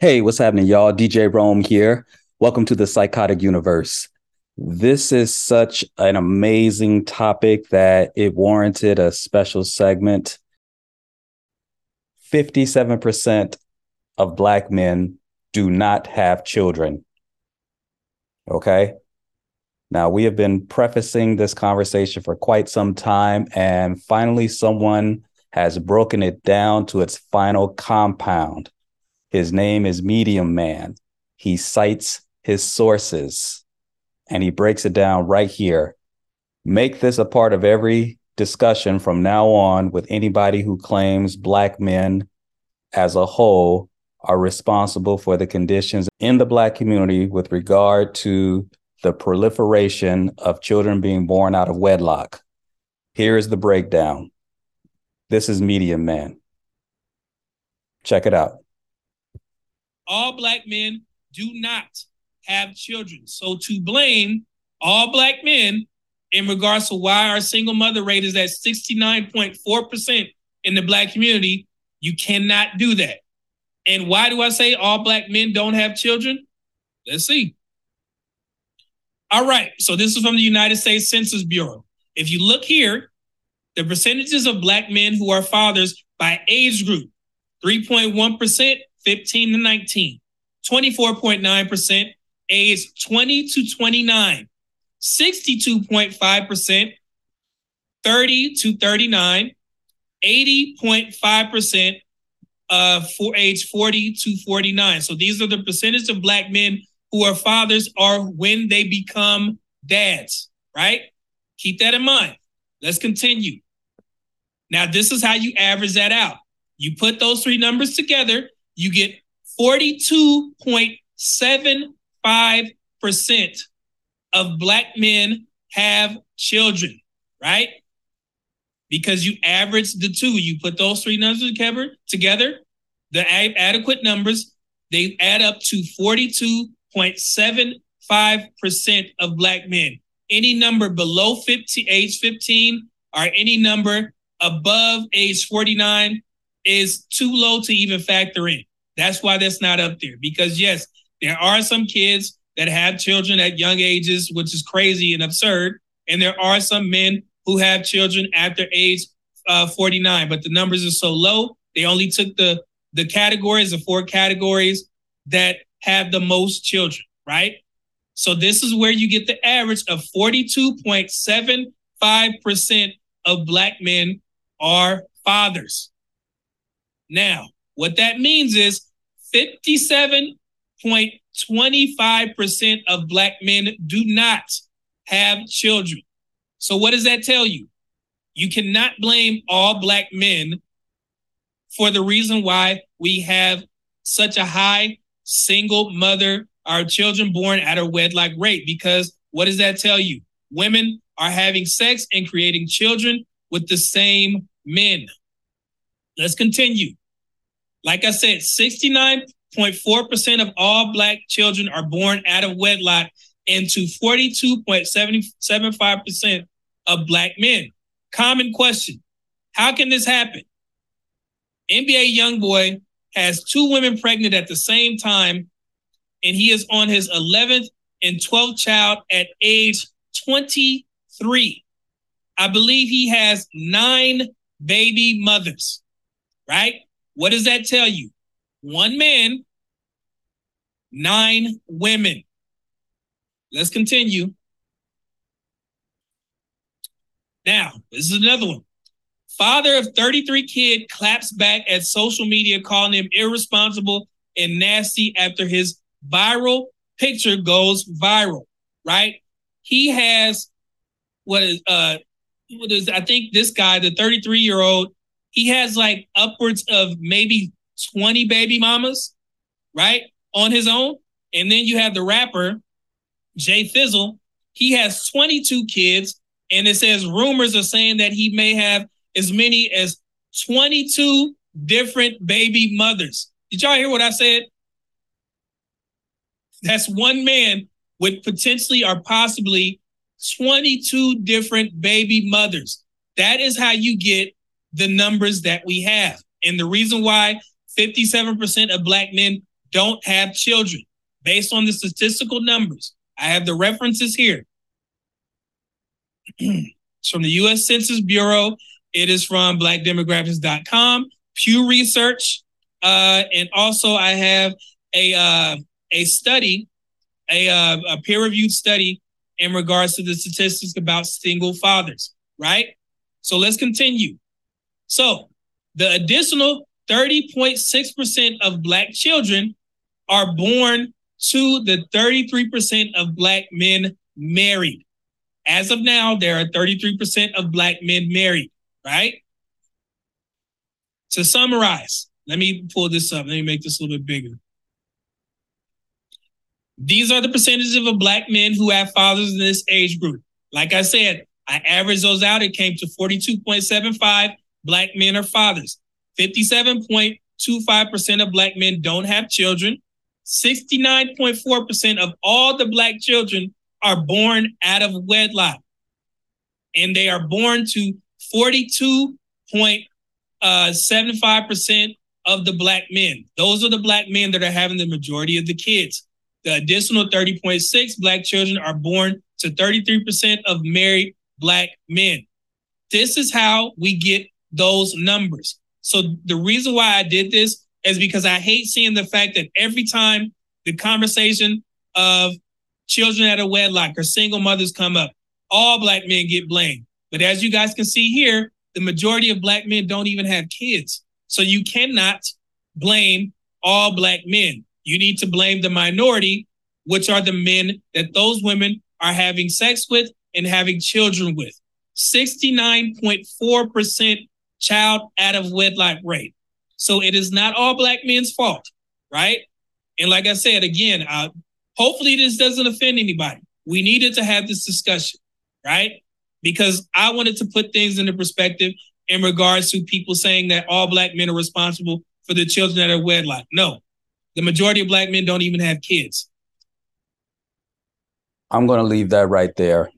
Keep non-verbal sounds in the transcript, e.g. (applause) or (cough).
Hey, what's happening, y'all? DJ Rome here. Welcome to the Psychotic Universe. This is such an amazing topic that it warranted a special segment. 57% of Black men do not have children. Okay. Now, we have been prefacing this conversation for quite some time, and finally, someone has broken it down to its final compound. His name is Medium Man. He cites his sources and he breaks it down right here. Make this a part of every discussion from now on with anybody who claims Black men as a whole are responsible for the conditions in the Black community with regard to the proliferation of children being born out of wedlock. Here is the breakdown. This is Medium Man. Check it out all black men do not have children. So to blame all black men in regards to why our single mother rate is at 69.4% in the black community, you cannot do that. And why do I say all black men don't have children? Let's see. All right, so this is from the United States Census Bureau. If you look here, the percentages of black men who are fathers by age group 3.1%, 15 to 19, 24.9% age 20 to 29, 62.5% 30 to 39, 80.5% uh, for age 40 to 49. So these are the percentage of black men who are fathers are when they become dads, right? Keep that in mind. Let's continue. Now, this is how you average that out. You put those three numbers together, you get 42.75% of black men have children, right? Because you average the two, you put those three numbers together, the adequate numbers, they add up to 42.75% of black men. Any number below 50, age 15 or any number above age 49 is too low to even factor in. That's why that's not up there. Because yes, there are some kids that have children at young ages, which is crazy and absurd. And there are some men who have children after age uh, 49, but the numbers are so low. They only took the the categories, the four categories that have the most children, right? So this is where you get the average of 42.75% of black men are fathers. Now, what that means is 57.25% of black men do not have children. So, what does that tell you? You cannot blame all black men for the reason why we have such a high single mother, our children born at a wedlock rate. Because what does that tell you? Women are having sex and creating children with the same men. Let's continue. Like I said, 69.4% of all Black children are born out of wedlock, and to 42.75% of Black men. Common question How can this happen? NBA Youngboy has two women pregnant at the same time, and he is on his 11th and 12th child at age 23. I believe he has nine baby mothers, right? What does that tell you? One man, nine women. Let's continue. Now, this is another one. Father of 33 kid claps back at social media calling him irresponsible and nasty after his viral picture goes viral, right? He has what is uh what is I think this guy, the 33 year old, he has like upwards of maybe 20 baby mamas, right? On his own. And then you have the rapper, Jay Fizzle. He has 22 kids. And it says rumors are saying that he may have as many as 22 different baby mothers. Did y'all hear what I said? That's one man with potentially or possibly 22 different baby mothers. That is how you get the numbers that we have. And the reason why 57% of black men don't have children based on the statistical numbers. I have the references here. (clears throat) it's from the US Census Bureau. It is from blackdemographics.com, Pew Research, uh, and also I have a uh, a study, a, uh, a peer-reviewed study in regards to the statistics about single fathers, right? So let's continue. So the additional 30.6% of Black children are born to the 33% of Black men married. As of now, there are 33% of Black men married, right? To summarize, let me pull this up. Let me make this a little bit bigger. These are the percentages of Black men who have fathers in this age group. Like I said, I averaged those out. It came to 42.75 Black men are fathers. 57.25% of Black men don't have children. 69.4% of all the Black children are born out of wedlock. And they are born to 42.75% uh, of the Black men. Those are the Black men that are having the majority of the kids. The additional 30.6 Black children are born to 33% of married Black men. This is how we get those numbers. So the reason why I did this is because I hate seeing the fact that every time the conversation of children at a wedlock or single mothers come up, all black men get blamed. But as you guys can see here, the majority of black men don't even have kids. So you cannot blame all black men. You need to blame the minority, which are the men that those women are having sex with and having children with. 69.4% child out of wedlock rate. So it is not all black men's fault, right? And like I said, again, uh, hopefully this doesn't offend anybody. We needed to have this discussion, right? Because I wanted to put things into perspective in regards to people saying that all black men are responsible for the children that are wedlock. No, the majority of black men don't even have kids. I'm going to leave that right there.